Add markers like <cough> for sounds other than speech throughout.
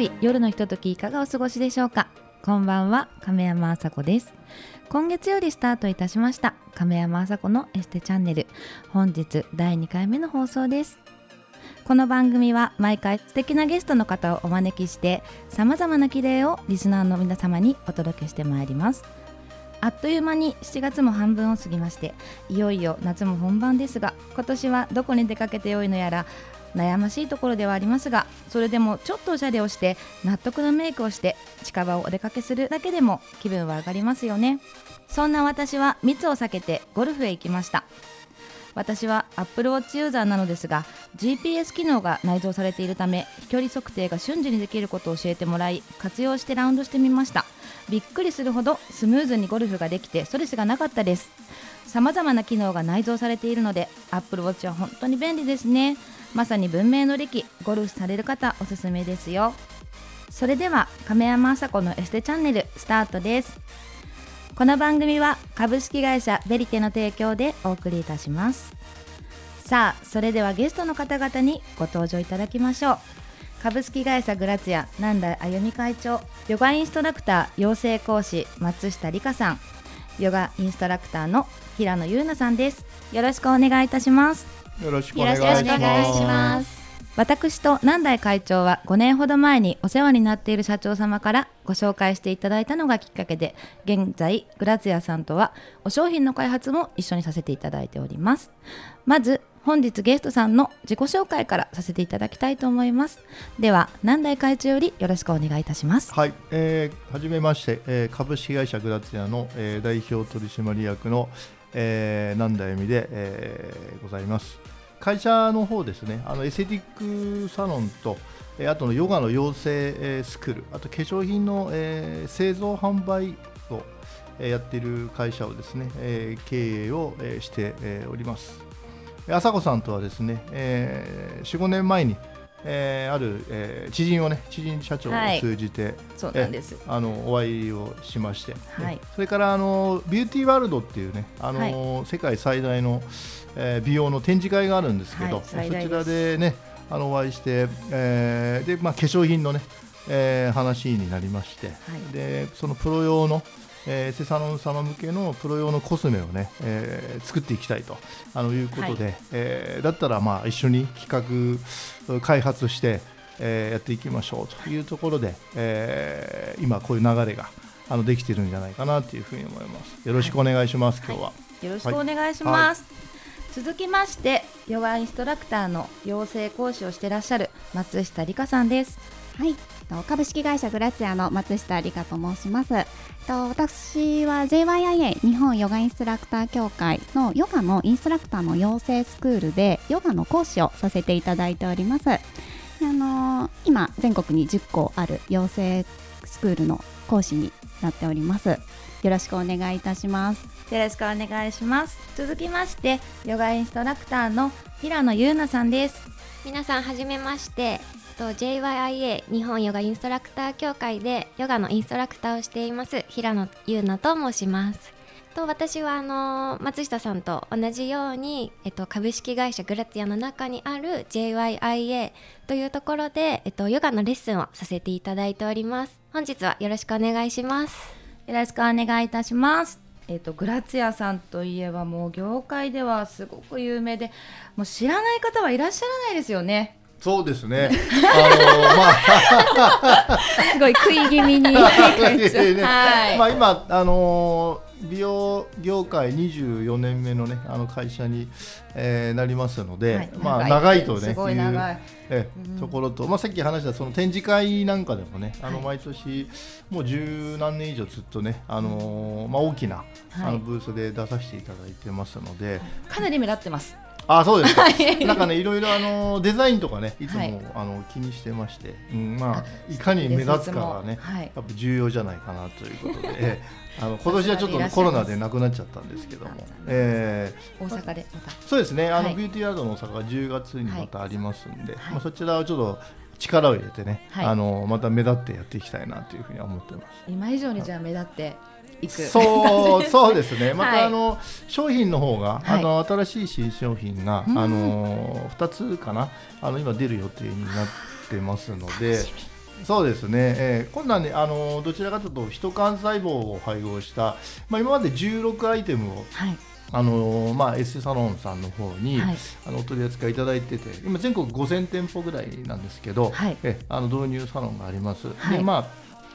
日夜のひとときいかがお過ごしでしょうか？こんばんは亀山麻子です。今月よりスタートいたしました亀山麻子のエステチャンネル。本日第2回目の放送です。この番組は毎回素敵なゲストの方をお招きしてさまざまな綺麗をリスナーの皆様にお届けしてまいります。あっという間に7月も半分を過ぎましていよいよ夏も本番ですが今年はどこに出かけてよいのやら悩ましいところではありますがそれでもちょっとおしゃれをして納得のメイクをして近場をお出かけするだけでも気分は上がりますよね。そんな私は密を避けてゴルフへ行きました。私は Apple Watch ユーザーなのですが GPS 機能が内蔵されているため飛距離測定が瞬時にできることを教えてもらい活用してラウンドしてみました。びっくりするほどスムーズにゴルフができてストレスがなかったです。さまざまな機能が内蔵されているので Apple Watch は本当に便利ですね。まさに文明の利器ゴルフされる方おすすめですよ。それでは亀山麻子のエステチャンネルスタートです。この番組は株式会社ベリテの提供でお送りいたします。さあそれではゲストの方々にご登場いただきましょう。株式会社グラツヤ南台あゆみ会長ヨガインストラクター養成講師松下理香さん。ヨガインストラクターの平野優奈さんです。よろしくお願いいたします。よろしくお願いします。私と南大会長は5年ほど前にお世話になっている社長様からご紹介していただいたのがきっかけで現在グラツヤさんとはお商品の開発も一緒にさせていただいております。まず本日ゲストさんの自己紹介からさせていただきたいと思います。では南大会長よりよろしくお願いいたします。はい、えー、はじめまして、えー、株式会社グラツヤの、えー、代表取締役の、えー、南大由美で、えー、ございます。会社の方ですね。あのエステティックサロンとあとのヨガの養成スクール。あと化粧品の、えー、製造販売をやっている会社をですね、えー、経営をして、えー、おります。朝子さんとはですね、えー、45年前に、えー、ある、えー、知人をね知人社長を通じて、はい、そうなんです。あのお会いをしまして、はい、それからあのビューティーワールドっていうねあの、はい、世界最大の、えー、美容の展示会があるんですけど、はい、そちらでねあのお会いして、えーでまあ、化粧品のね、えー、話になりまして、はい、でそのプロ用の、えー、セサロン様向けのプロ用のコスメをね、えー、作っていきたいとあのいうことで、はい、えー、だったらまあ一緒に企画開発して、えー、やっていきましょうというところで、えー、今こういう流れがあのできてるんじゃないかなというふうに思います。よろしくお願いします、はい、今日は、よろしくお願いします。続きましてヨガインストラクターの養成講師をしていらっしゃる松下理香さんです。はい株式会社グラツヤの松下理香と申します。私は JYIA 日本ヨガインストラクター協会のヨガのインストラクターの養成スクールでヨガの講師をさせていただいております。あのー、今全国に10校ある養成スクールの講師になっております。よろしくお願いいたします。よろしくお願いします。続きましてヨガインストラクターの平野優奈さんです。皆さんはじめましてと JYIA 日本ヨガインストラクター協会でヨガのインストラクターをしています平野優奈と申します。と私はあの松下さんと同じように、えっと、株式会社グラツィアの中にある JYIA というところで、えっと、ヨガのレッスンをさせていただいております。本日はよろしくお願いします。よろしくお願いいたします。えーと、グラツヤさんといえばもう業界ではすごく有名でもう知らない方はいらっしゃらないですよね。そうですね。あのまあ。すごい食い気味に。ね、はい。まあ今あの美容業界24年目のねあの会社に、えー、なりますので、はい、まあ長い。とねいうえ、うん、ところと、まあさっき話したその展示会なんかでもね、あの毎年もう十何年以上ずっとねあのまあ大きな、あのブースで出させていただいてますので、かなり目立ってます。あそうですか。なんかねいろいろあのデザインとかねいつも、はい、あの気にしてまして、うん、まあいかに目立つかがね、はい、やっぱ重要じゃないかなということで、あの今年はちょっとコロナでなくなっちゃったんですけども、えー、大阪でまた。そうですね。あの、はい、ビューティーアードの大阪が10月にまたありますんで、まあそちらをちょっと力を入れてね、あのまた目立ってやっていきたいなというふうに思ってます。今以上にじゃあ目立ってそう <laughs> そうですね。また、あの商品の方が、あの新しい新商品が、あの二つかなあの今出る予定になってますので。そうですね、えー、今度はねあのどちらかというとヒト幹細胞を配合した、まあ、今まで16アイテムを、はい。あのまあ、エステサロンさんの方に、はい、あのお取り扱いいただいてて今全国5000店舗ぐらいなんですけど、はい、えあの導入サロンがあります、はい、でまあ、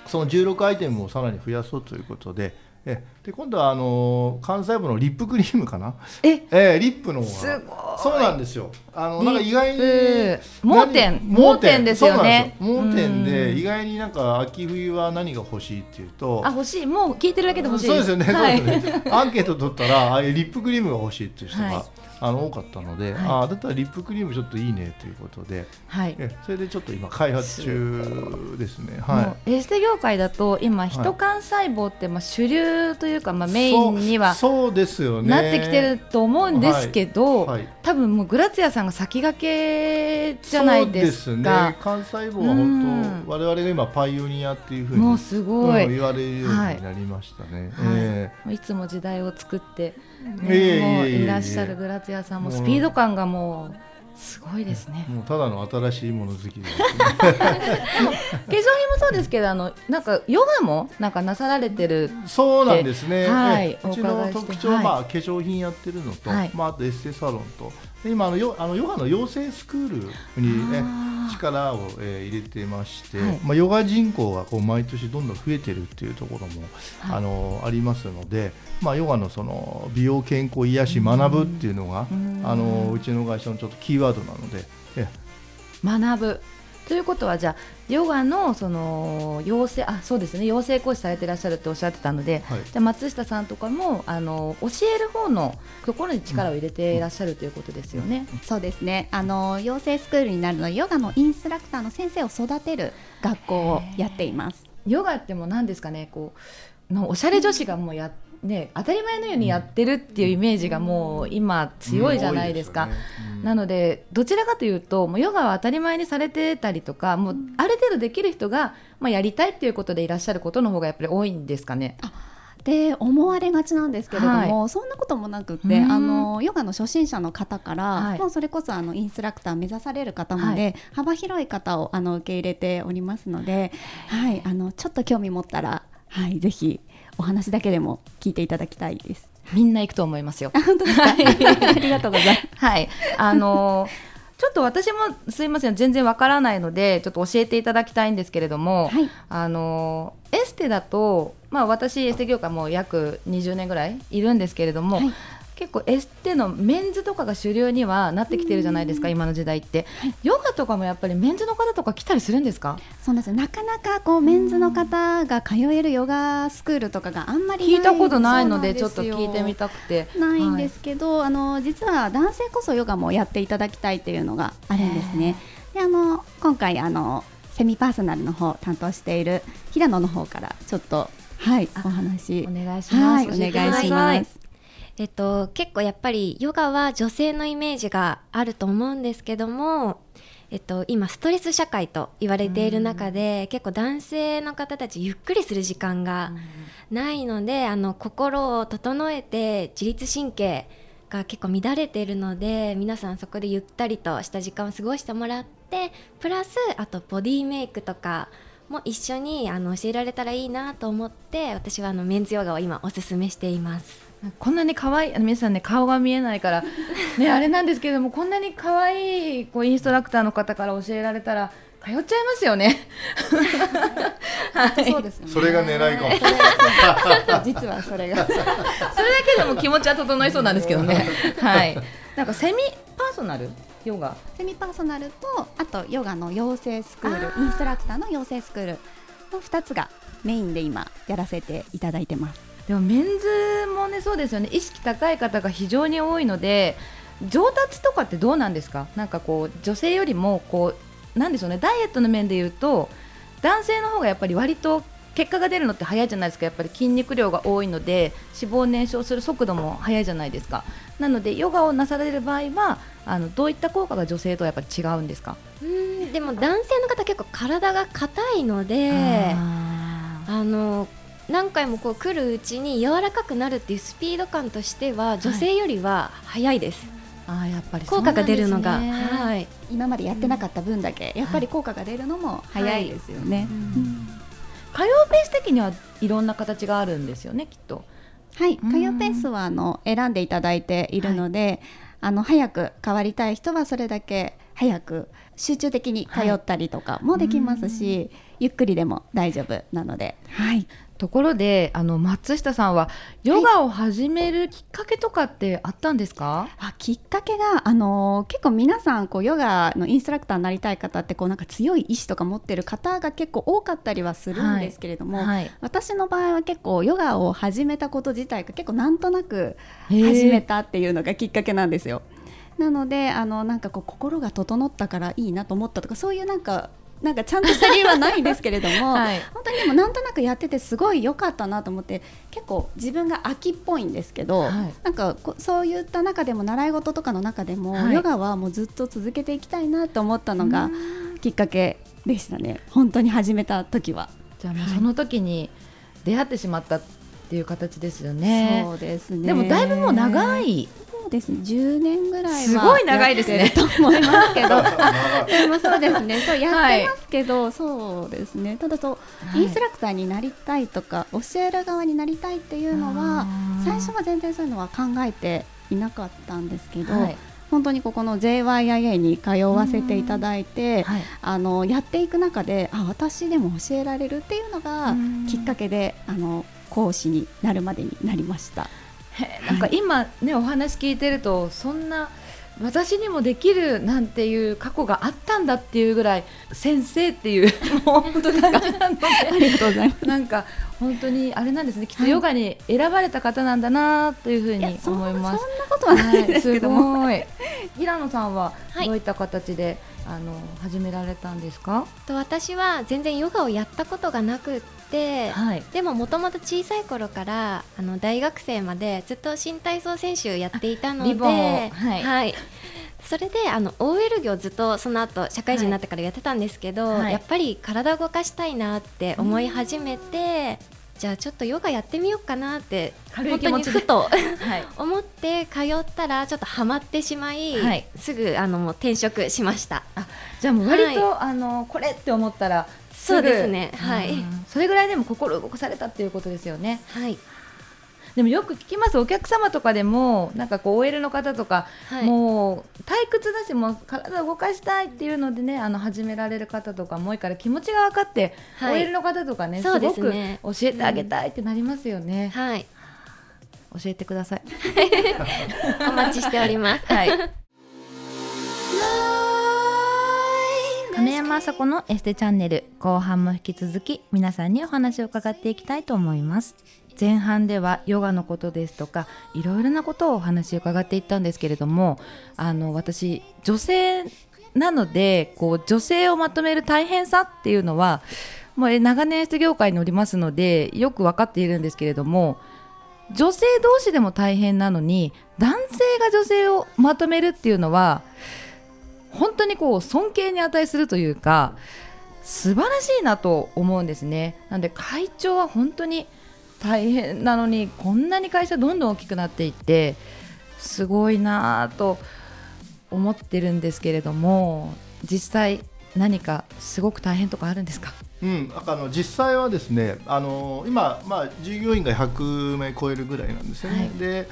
その16アイテムをさらに増やそうということでえで今度はあの関西部のリップクリームかな？え？えリップの方が。そうなんですよ。あのなんか意外に盲点。盲点ですよね。盲点。で意外になんか秋冬は何が欲しいっていうと。あ欲しい。もう聞いてるだけで欲しい。そうですよね,、はい、そうですね。アンケート取ったらあリップクリームが欲しいっていう人が、はい。あの多かったので、はい、あだったらリップクリームちょっといいねということで、はい、えそれでちょっと今開発中ですね。はい、エステ業界だと今ヒト幹細胞ってまあ主流というかまあメインにはそうですよね。なってきてると思うんですけど、はいはい、多分もうグラツヤさんが先駆けじゃないですか。すね、幹細胞は本当、我々が今パイオニアっていうふうにもうすごい、言われるようになりましたね。はい。えー、い。つも時代を作って。ね、もういらっしゃるグラツヤさんもスピード感がもうすごいですね。もうただの新しいもの好きで、ね、化粧品もそうですけど、あのなんかヨガもなんかなさられてるそうなんですね。はい、うちの特徴は、まあ、化粧品やってるのと、はい、まああとエステサロンと、今あのヨあのヨガの養成スクールにね力を、えー、入れてまして、はい、まあヨガ人口がこう毎年どんどん増えてるっていうところも、はい、あのありますので、まあヨガのその美容健康癒し学ぶっていうのがあのうちの会社のちょっとキーワードなので、え。学ぶということはじゃあヨガのその養成あそうですね。養成講師されていらっしゃるっておっしゃってたので、はい、じゃ松下さんとかもあの教える方のところに力を入れていらっしゃるということですよね。うん、そうですね。あの養成スクールになるのはヨガのインストラクターの先生を育てる学校をやっています。ヨガっても何ですかね。こうのおしゃれ女子がもうやってね、当たり前のようにやってるっていうイメージがもう今強いじゃないですか、うん、なのでどちらかというともうヨガは当たり前にされてたりとかもうある程度できる人が、まあ、やりたいっていうことでいらっしゃることの方がやっぱり多いんですかね。って思われがちなんですけれども、はい、そんなこともなくてあのヨガの初心者の方から、はい、もうそれこそあのインストラクター目指される方まで、はい、幅広い方をあの受け入れておりますので、はい、あのちょっと興味持ったら、はい、ぜひお話だけでも聞いていただきたいです。みんな行くと思いますよ。本当ですか？ありがとうございます。はい、あのーちょっと私もすいません全然わからないのでちょっと教えていただきたいんですけれども、はい、あのエステだと、まあ、私エステ業界も約20年ぐらいいるんですけれども、はい、結構エステのメンズとかが主流にはなってきてるじゃないですか、今の時代って、はい、ヨガとかもやっぱりメンズの方とか来たりするんですか？そうですなかなかこうメンズの方が通えるヨガスクールとかがあんまり聞いたことないのでちょっと聞いてみたくて。ないんですけど、はい、あの実は男性こそヨガもやっていただきたいっていうのがあるんですね。であの今回あのセミパーソナルの方担当している平野の方からちょっとはいお話お願いします、はい、お願いしますえっと、結構やっぱりヨガは女性のイメージがあると思うんですけども、えっと、今ストレス社会と言われている中で結構男性の方たちゆっくりする時間がないのであの心を整えて自律神経が結構乱れているので皆さんそこでゆったりとした時間を過ごしてもらってプラスあとボディメイクとかも一緒にあの教えられたらいいなと思って私はあのメンズヨガを今おすすめしています。こんなに可愛い皆さんね顔が見えないから <laughs> ねあれなんですけれどもこんなに可愛いこうインストラクターの方から教えられたら通っちゃいますよね。<laughs> はい、そうですね。それが狙いかも。実はそれが。それだけでも気持ちは整いそうなんですけどね。はい。なんかセミパーソナル？ヨガ？セミパーソナルとあとヨガの養成スクール、インストラクターの養成スクールの二つがメインで今やらせていただいてます。でもメンズもねそうですよね。意識高い方が非常に多いので上達とかってどうなんですか？なんかこう女性よりもこうなんでしょうね。ダイエットの面で言うと男性の方がやっぱり割と結果が出るのって早いじゃないですか。やっぱり筋肉量が多いので脂肪燃焼する速度も速いじゃないですか。なのでヨガをなされる場合はあのどういった効果が女性とやっぱり違うんですか？うんでも男性の方結構体が硬いのであの何回もこう来るうちに柔らかくなるっていうスピード感としては女性よりは早いです、あやっぱり効果が出るのが、はい、今までやってなかった分だけ、やっぱり効果が出るのも早いですよね。火曜ペース的にはいろんな形があるんですよねきっと。はい、火曜ペースはあの選んでいただいているので、はい、あの早く変わりたい人はそれだけ早く集中的に通ったりとかもできますし、はい、ゆっくりでも大丈夫なので、はい、ところであの松下さんはヨガを始めるきっかけとかってあったんですか、はい、あきっかけがあの結構皆さんこうヨガのインストラクターになりたい方ってこうなんか強い意志とか持ってる方が結構多かったりはするんですけれども、はい。はい、私の場合は結構ヨガを始めたこと自体が結構なんとなく始めたっていうのがきっかけなんですよ。なのであのなんかこう心が整ったからいいなと思ったとかそういうなんかなんかちゃんとした理由はないんですけれども、<laughs> はい、本当にでもなんとなくやっててすごい良かったなと思って結構自分が秋っぽいんですけど、はい、なんかそういった中でも習い事とかの中でも、はい、ヨガはもうずっと続けていきたいなと思ったのがきっかけでしたね本当に始めた時は。じゃあもうその時に出会ってしまったっていう形ですよね。そうですね。でもだいぶもう長いそうですね。10年ぐらいはすごい長いですね。と思いますけど。<laughs> <laughs> でもそうですね。そうやってますけど、はい、そうですね。ただそう、インストラクターになりたいとか教える側になりたいっていうのは最初は全然そういうのは考えていなかったんですけど、はい、本当にここの JYIA に通わせていただいて、はい、あのやっていく中であ私でも教えられるっていうのがきっかけであの講師になるまでになりました。<laughs> なんか今ねお話聞いてるとそんな私にもできるなんていう過去があったんだっていうぐらい先生っていう <laughs> もう本当ですか <laughs> ありがとうございます。なんか本当にあれなんですねきっとヨガに選ばれた方なんだなというふうに思います、そんなことはないですけども、はい、平野さんはどういった形で、あの始められたんですか？と私は全然ヨガをやったことがなくて、はい、でももともと小さい頃からあの大学生までずっと新体操選手やっていたので、はい、はい、それであの OL 業ずっとその後社会人になってからやってたんですけど、はい、やっぱり体を動かしたいなって思い始めて、じゃあちょっとヨガやってみようかなって本当にふと、<laughs> はい、思って通ったらちょっとはまってしまい、はい、すぐあのもう転職しました。あじゃあもう割と、はい、あのこれって思ったらそうですね。はい。それぐらいでも心動かされたっていうことですよね。はいでもよく聞きますお客様とかでもなんかこう OL の方とか、はい、もう退屈だしもう体を動かしたいっていうのでねあの始められる方とかも多いから気持ちが分かって、はい、OL の方とかねすごく教えてあげたいってなりますよね。うん、はい教えてください <laughs> お待ちしております。はい。<laughs> 亀山麻子のエステチャンネル後半も引き続き皆さんにお話を伺っていきたいと思います。前半ではヨガのことですとかいろいろなことをお話を伺っていったんですけれどもあの私女性なのでこう女性をまとめる大変さっていうのはもう長年エステ業界におりますのでよく分かっているんですけれども女性同士でも大変なのに男性が女性をまとめるっていうのは本当にこう尊敬に値するというか素晴らしいなと思うんですね。なんで会長は本当に大変なのにこんなに会社どんどん大きくなっていってすごいなと思ってるんですけれども実際何かすごく大変とかあるんですか？うん、あの実際はですねあの今、まあ、従業員が100名超えるぐらいなんですよね、はい、で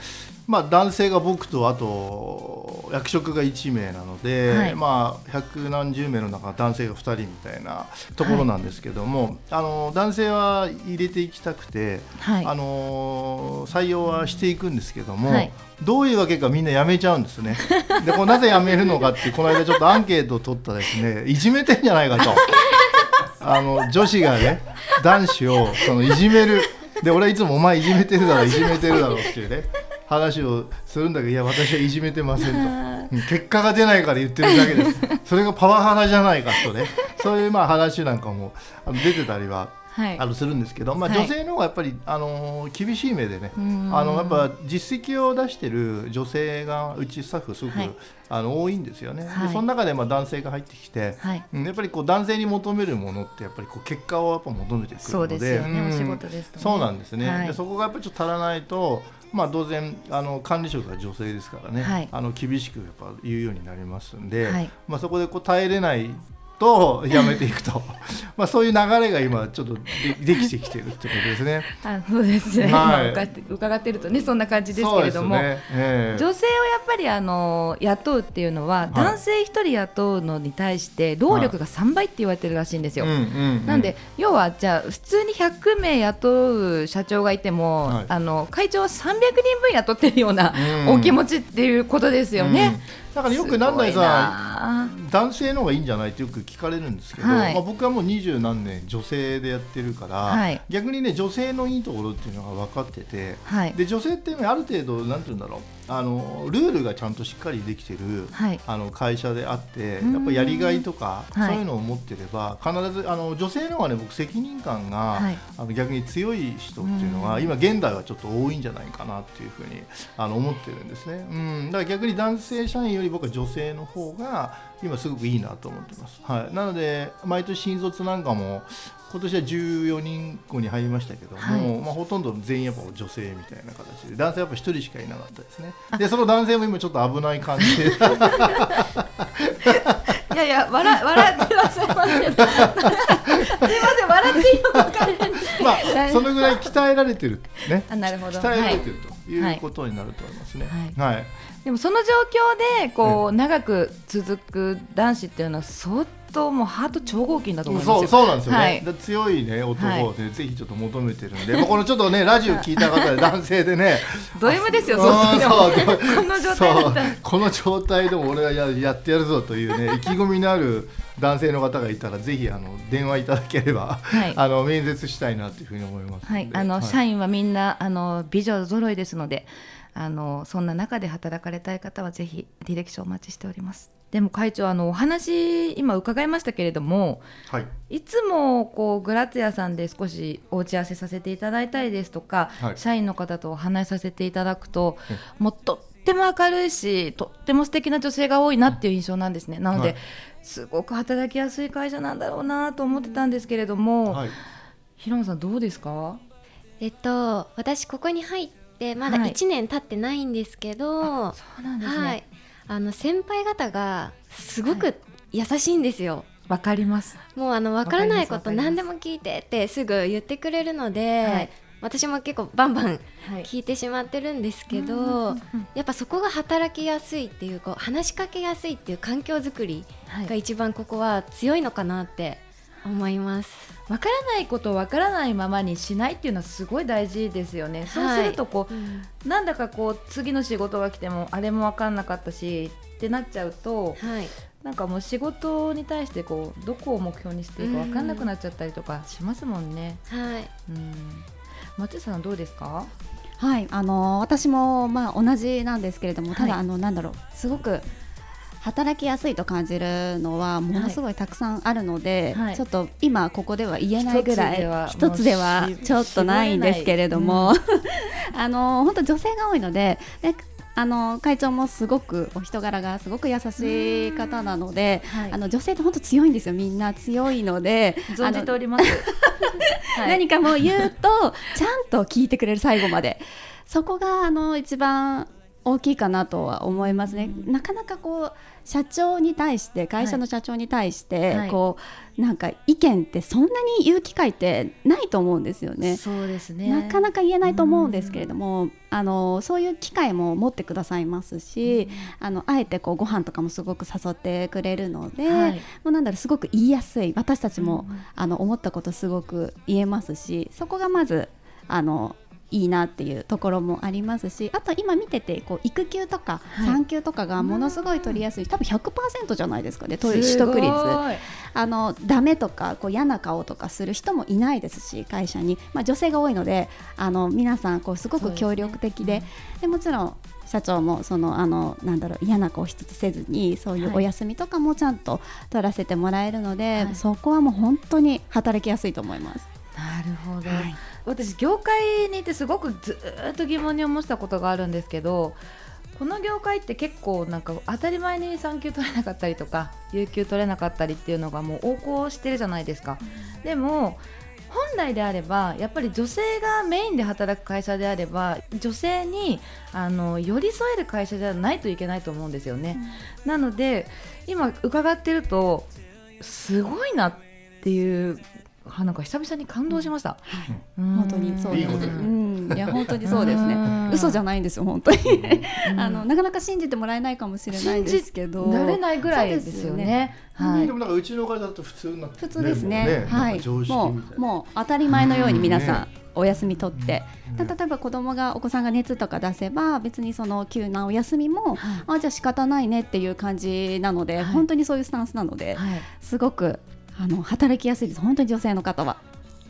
まあ、男性が僕とあと役職が1名なので、はい、まあ、百何十名の中男性が2人みたいなところなんですけども、はい、あの男性は入れていきたくて、はい、あの採用はしていくんですけども、どういうわけかみんな辞めちゃうんですね。でこなぜ辞めるのかってこの間ちょっとアンケートを取ったですねいじめてんじゃないかと <laughs> あの女子がね男子をそのいじめる。で俺はいつもお前いじめてるだろいじめてるだろっていうね話をするんだけどいや私はいじめてませんと。結果が出ないから言ってるだけです。それがパワハラじゃないかとね。そういうまあ話なんかも出てたりははい、あのするんですけど、まあ、女性の方がやっぱり、あの厳しい目でね、あのやっぱ実績を出してる女性がうちスタッフすごく、はい、あの多いんですよね、はい、でその中でまあ男性が入ってきて、はい。うん、やっぱりこう男性に求めるものってやっぱりこう結果をやっぱ求めてくるのでそうですよね、うん、お仕事です、ね、そうなんですね、でそこがやっぱりちょっと足らないとまあ、当然あの管理職が女性ですからね、はい、あの厳しくやっぱ言うようになりますんで、はい、まあ、そこでこう耐えれないとやめていくと。<laughs> まあそういう流れが今ちょっとできてきてるってことですね。<laughs> あそうですね、はい、伺ってるとねそんな感じですけれども、ね。えー、女性をやっぱりあの雇うっていうのは、男性一人雇うのに対して労力が3倍って言われてるらしいんですよ。なんで要はじゃあ普通に100名雇う社長がいても、はい、あの会長は300人分雇ってるようなお気持ちっていうことですよね。うんだからよくなんださ男性の方がいいんじゃないってよく聞かれるんですけど、はい、まあ、僕はもう二十何年女性でやってるから、はい、逆にね女性のいいところっていうのが分かってて、はい、で女性って、ね、ある程度なんて言うんだろうあのルールがちゃんとしっかりできてる、はい、あの会社であってやっぱやりがいとかそういうのを持ってれば、必ずあの女性の方がね僕責任感が、はい、あの逆に強い人っていうのは今現代はちょっと多いんじゃないかなっていうふうにあの思ってるんですね、うん、だから逆に男性社員より僕は女性の方が今すごくいいなと思ってます、はい、なので毎年新卒なんかも今年は14人後に入りましたけども、はい、まあ、ほとんど全員やっぱ女性みたいな形で男性やっぱ1人しかいなかったですね。でその男性も今ちょっと危ない感じで。<laughs> いやいや笑笑ってらっしゃいますけど。<laughs> すいません笑っていいのか分からない。んですまあそのぐらい鍛えられてるね。あなるほど。鍛えられてるということになると思いますね。はい、はい、でもその状況でこう、長く続く男子っていうのは相当ともうハート超合金だと思いますそうそうなんですよね、はい、強いね男をね、はい、ぜひちょっと求めてるんで、まあ、このちょっとねラジオ聞いた方で男性でね <laughs> ド M ですよそうこの状態この状態でも俺はややってやるぞというね <laughs> 意気込みのある男性の方がいたらぜひあの電話いただければ、はい、<laughs> あの面接したいなというふうに思いますはい、あの、社員はみんなあの美女揃いですのであのそんな中で働かれたい方はぜひ履歴書お待ちしております。でも会長あのお話今伺いましたけれども、はい、いつもこうグラツヤさんで少しお打ち合わせさせていただいたりですとか、はい、社員の方とお話しさせていただくと、もうとっても明るいしとっても素敵な女性が多いなっていう印象なんですね。なので、はい、すごく働きやすい会社なんだろうなと思ってたんですけれども、はい、平野さんどうですかえっと私ここに入ってまだ1年経ってないんですけど、そうなんですね、はい。あの先輩方がすごく優しいんですよ。わ、かります。もうあの分からないこと何でも聞いてってすぐ言ってくれるので、はい、私も結構バンバン聞いてしまってるんですけど、はい、やっぱそこが働きやすいっていうこう話しかけやすいっていう環境づくりが一番ここは強いのかなって思います。わからないことをわからないままにしないっていうのはすごい大事ですよね。はい、そうするとこう、うん、なんだかこう次の仕事が来てもあれもわかんなかったしってなっちゃうと、はい、なんかもう仕事に対してこうどこを目標にしていいかわかんなくなっちゃったりとかしますもんね。はい。うん。松さんどうですか？はい、あのー、私もまあ同じなんですけれども、ただ、はい、あのなんだろうすごく働きやすいと感じるのはものすごいたくさんあるので、はい、ちょっと今ここでは言えないぐらい一つではちょっとないんですけれども、うん、<laughs> あの本当女性が多いのでであの会長もすごくお人柄がすごく優しい方なので、はい、あの女性って本当強いんですよ。みんな強いので存じております。はい、<laughs> 何かも言うとちゃんと聞いてくれる最後まで。そこがあの一番大きいかなとは思いますね。なかなかこう社長に対して会社の社長に対して、はい、こうなんか意見ってそんなに言う機会ってないと思うんですよね。そうですね。なかなか言えないと思うんですけれども、あのそういう機会も持ってくださいますし、あのあえてこうご飯とかもすごく誘ってくれるので、はい、もうなんだろうすごく言いやすい。私たちも、あの思ったことすごく言えますしそこがまずあのいいなっていうところもありますしあと今見ててこう育休とか産休とかがものすごい取りやすい、多分100%じゃないですかね取得率あのダメとかこう嫌な顔とかする人もいないですし会社に、まあ、女性が多いのであの皆さんこうすごく協力的ででもちろん社長もそのあのなんだろう嫌な顔一つせずにそういうお休みとかもちゃんと取らせてもらえるので、はい、そこはもう本当に働きやすいと思います。なるほど、はい私業界にいてすごくずっと疑問に思ったことがあるんですけどこの業界って結構なんか当たり前に産休取れなかったりとか有給取れなかったりっていうのがもう横行してるじゃないですか、うん、でも本来であればやっぱり女性がメインで働く会社であれば女性にあの寄り添える会社じゃないといけないと思うんですよね。うん、なので今伺ってるとすごいなっていうなんか久々に感動しました。本当にそうです。うん、いや本当にそうですね。嘘じゃないんですよ本当に。あのなかなか信じてもらえないかもしれないですけど。なれないぐらいですよね。はい。でもなんかうちの会社だと普通な普通ですね。はい。もうもう当たり前のように皆さん。お休み取って、例えば子供がお子さんが熱とか出せば別にその急なお休みも、あじゃあ仕方ないねっていう感じなので、本当にそういうスタンスなので、すごくあの働きやすいです。本当に女性の方は、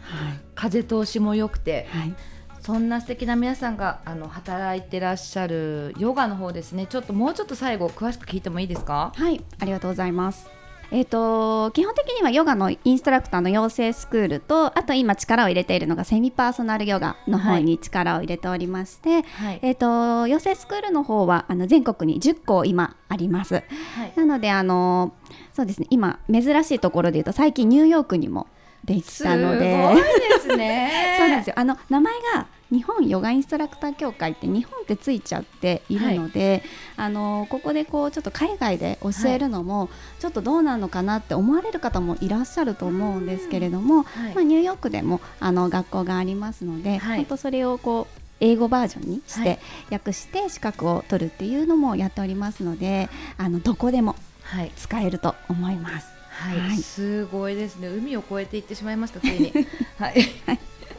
はい、風通しも良くて、はい、そんな素敵な皆さんがあの働いてらっしゃるヨガの方ですね。ちょっともうちょっと最後詳しく聞いてもいいですか？はい。ありがとうございますえーと、基本的にはヨガのインストラクターの養成スクールとあと今力を入れているのがセミパーソナルヨガの方に力を入れておりまして、はい、えーと、養成スクールの方はあの全国に10校今あります、はい、なのであのそうですね今珍しいところでいうと最近ニューヨークにもできたので。すごいですね。<laughs> そうなんですよ。あの名前が日本ヨガインストラクター協会って日本ってついちゃっているので、はい、あのここでこうちょっと海外で教えるのもちょっとどうなのかなって思われる方もいらっしゃると思うんですけれども、はい、まあ、ニューヨークでもあの学校がありますので、はい、本当それをこう英語バージョンにして、訳して資格を取るっていうのもやっておりますのであのどこでも使えると思います。はい、はい、すごいですね。海を越えていってしまいました。ついに。<laughs> はい。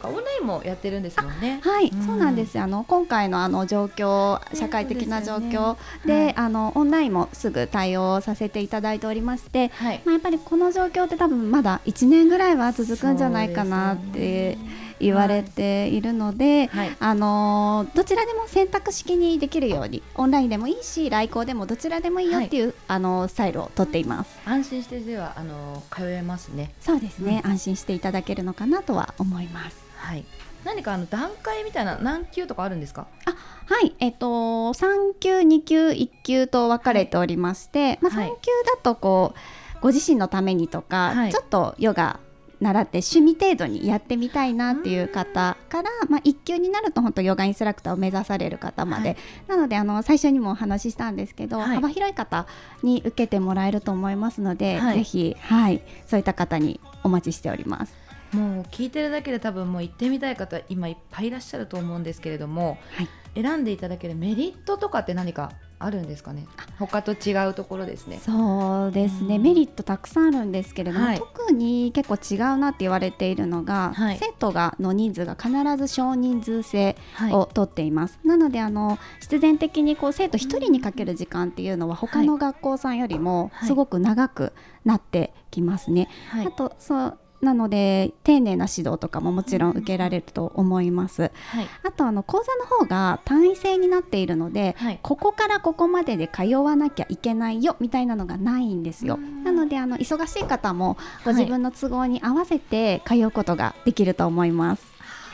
オンラインもやってるんですもんね。はい、うん、そうなんですあの今回のあの状況、社会的な状況。で、ね。はい、あのオンラインもすぐ対応させていただいておりまして、はい、まあやっぱりこの状況って多分まだ1年ぐらいは続くんじゃないかなって言われているので、はい、あのどちらでも選択式にできるようにオンラインでもいいし来校でもどちらでもいいよっていう、はい、あのスタイルをとっています。安心してではあの通えますね。そうですね、うん、安心していただけるのかなとは思いますはい。何かあの段階みたいな何級とかあるんですか？あはい。えっ、ー、と3級2級1級と分かれておりまして、はい、まあ、3級だとこうご自身のためにとか、はい、ちょっとヨガ習って趣味程度にやってみたいなっていう方から、まあ、1級になると本当ヨガインストラクターを目指される方まで、はい、なのであの最初にもお話ししたんですけど、はい、幅広い方に受けてもらえると思いますので、はい、ぜひ、はい、そういった方にお待ちしております。もう聞いてるだけで多分もう行ってみたい方今いっぱいいらっしゃると思うんですけれども、はい、選んでいただけるメリットとかって何かあるんですかね？他と違うところですね。そうですね、うん、メリットたくさんあるんですけれども、はい、特に結構違うなって言われているのが、はい、生徒がの人数が必ず少人数制をとっています、はい、なのであの必然的にこう生徒1人にかける時間っていうのは他の学校さんよりもすごく長くなってきますね、あとそうなので丁寧な指導とかももちろん受けられると思います、はい、あとあの講座の方が単位制になっているので、はい、ここからここまでで通わなきゃいけないよみたいなのがないんですよ。なのであの忙しい方もご自分の都合に合わせて通うことができると思います、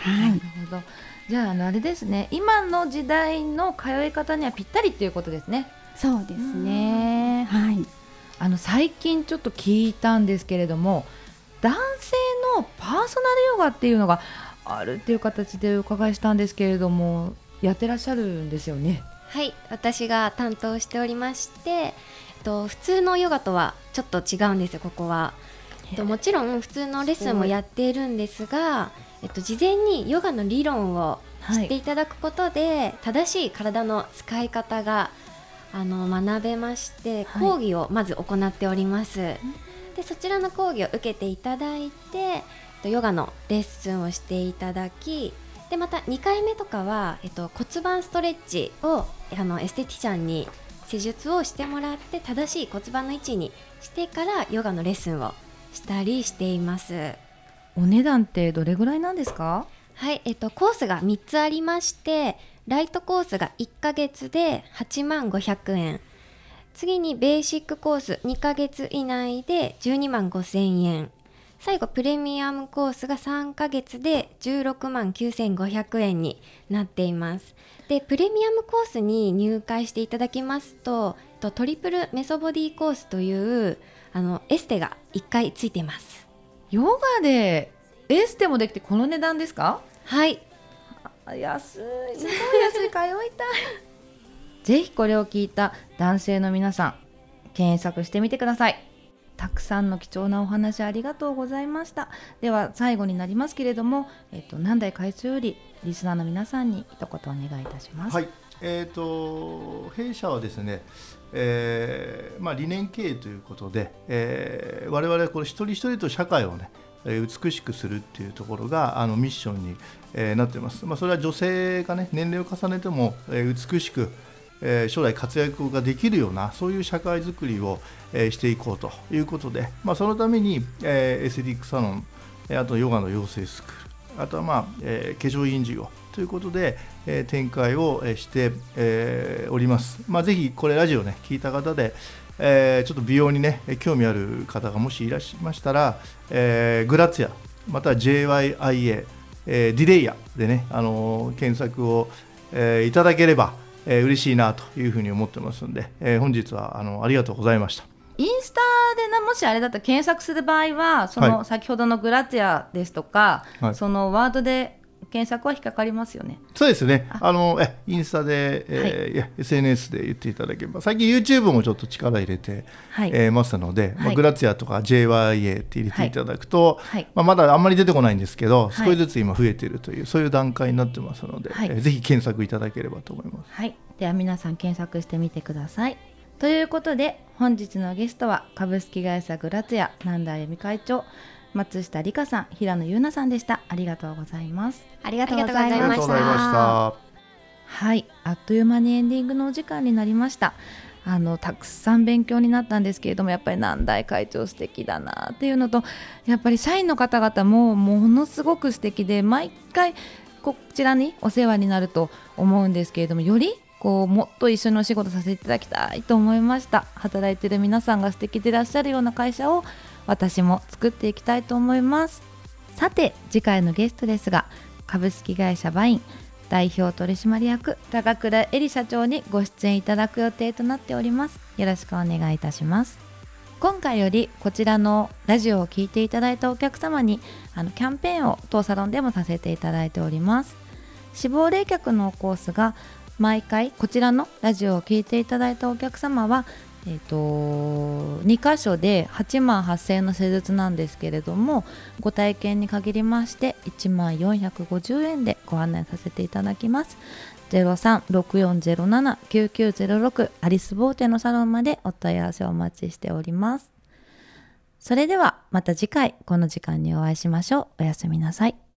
はい、なるほど。じゃああれですね。今の時代の通い方にはぴったりっていうことですね。そうですね。はい。あの最近ちょっと聞いたんですけれども男性のパーソナルヨガっていうのがあるっていう形でお伺いしたんですけれどもやってらっしゃるんですよね？はい私が担当しておりまして、えっと、普通のヨガとはちょっと違うんですよここは、えっと、もちろん普通のレッスンもやっているんですが、えっと、事前にヨガの理論を知っていただくことで、はい、正しい体の使い方があの学べまして講義をまず行っております。はいでそちらの講義を受けていただいてヨガのレッスンをしていただきでまた2回目とかは、えっと、骨盤ストレッチをあのエステティシャンに施術をしてもらって正しい骨盤の位置にしてからヨガのレッスンをしたりしています。お値段ってどれぐらいなんですか？はい、えっと、コースが3つありましてライトコースが1ヶ月で8万500円次にベーシックコース2ヶ月以内で12万5000円。最後プレミアムコースが3ヶ月で16万9500円になっています。でプレミアムコースに入会していただきますとトリプルメソボディコースというあのエステが1回ついています。ヨガでエステもできてこの値段ですか？はい。安い。すごい安い。通いたいぜひこれを聞いた男性の皆さん検索してみてください。たくさんの貴重なお話ありがとうございました。では最後になりますけれども、えっと、何代会長よりリスナーの皆さんに一言お願いいたします。はい。えーと、弊社はですね、えーまあ、理念経営ということで、えー、我々これ一人一人と社会をね美しくするっていうところがあのミッションに、えー、なっています、まあ、それは女性がね年齢を重ねても、えー、美しく、えー、将来活躍ができるようなそういう社会づくりを、えー、していこうということで、まあ、そのために、えー、エスティックサロンあとヨガの養成スクールあとは、まあえー、化粧品事業ということで、えー、展開をして、えー、おります。まあ、ぜひこれラジオね聞いた方で、えー、ちょっと美容にね興味ある方がもしいらっしゃいましたら、えー、グラツィアまたは JYIA、えー、ディレイヤでね、あの、検索を、えー、いただければ、えー、嬉しいなというふうに思ってますので、えー、本日はあのありがとうございました。インスタでなもしあれだったら検索する場合はその先ほどのグラツィアですとか、はい、そのワードで検索は引っかかりますよね。そうですね。あのえインスタで、えー、はい、SNS で言っていただければ、最近 YouTube もちょっと力入れて、はい、えー、ますので、まあ、グラツィアとか JYA って入れていただくと、はい、まあ、まだあんまり出てこないんですけど、少しずつ今増えているという、そういう段階になってますので、はい、えー、ぜひ検索いただければと思います。はい。では皆さん検索してみてください。ということで本日のゲストは株式会社グラツィア南田由美会長松下理香さん平野優奈さんでした。ありがとうございます。ありがとうございました。はい。あっという間にエンディングのお時間になりました。あのたくさん勉強になったんですけれどもやっぱり南大会長素敵だなっていうのとやっぱり社員の方々もものすごく素敵で毎回こちらにお世話になると思うんですけれどもよりこうもっと一緒にお仕事させていただきたいと思いました。働いてる皆さんが素敵でいらっしゃるような会社を私も作っていきたいと思います。さて次回のゲストですが株式会社バイン代表取締役高倉恵里社長にご出演いただく予定となっております。よろしくお願いいたします。今回よりこちらのラジオを聴いていただいたお客様にあのキャンペーンを当サロンでもさせていただいております。死亡冷却のコースが毎回こちらのラジオを聴いていただいたお客様はえーと、2箇所で8万8000円の施術なんですけれどもご体験に限りまして1万450円でご案内させていただきます。0364079906アリスボーテのサロンまでお問い合わせをお待ちしております。それではまた次回この時間にお会いしましょう。おやすみなさい。